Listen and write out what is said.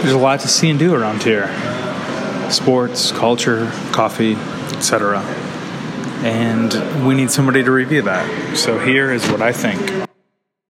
there's a lot to see and do around here sports, culture, coffee, etc. And we need somebody to review that. So here is what I think.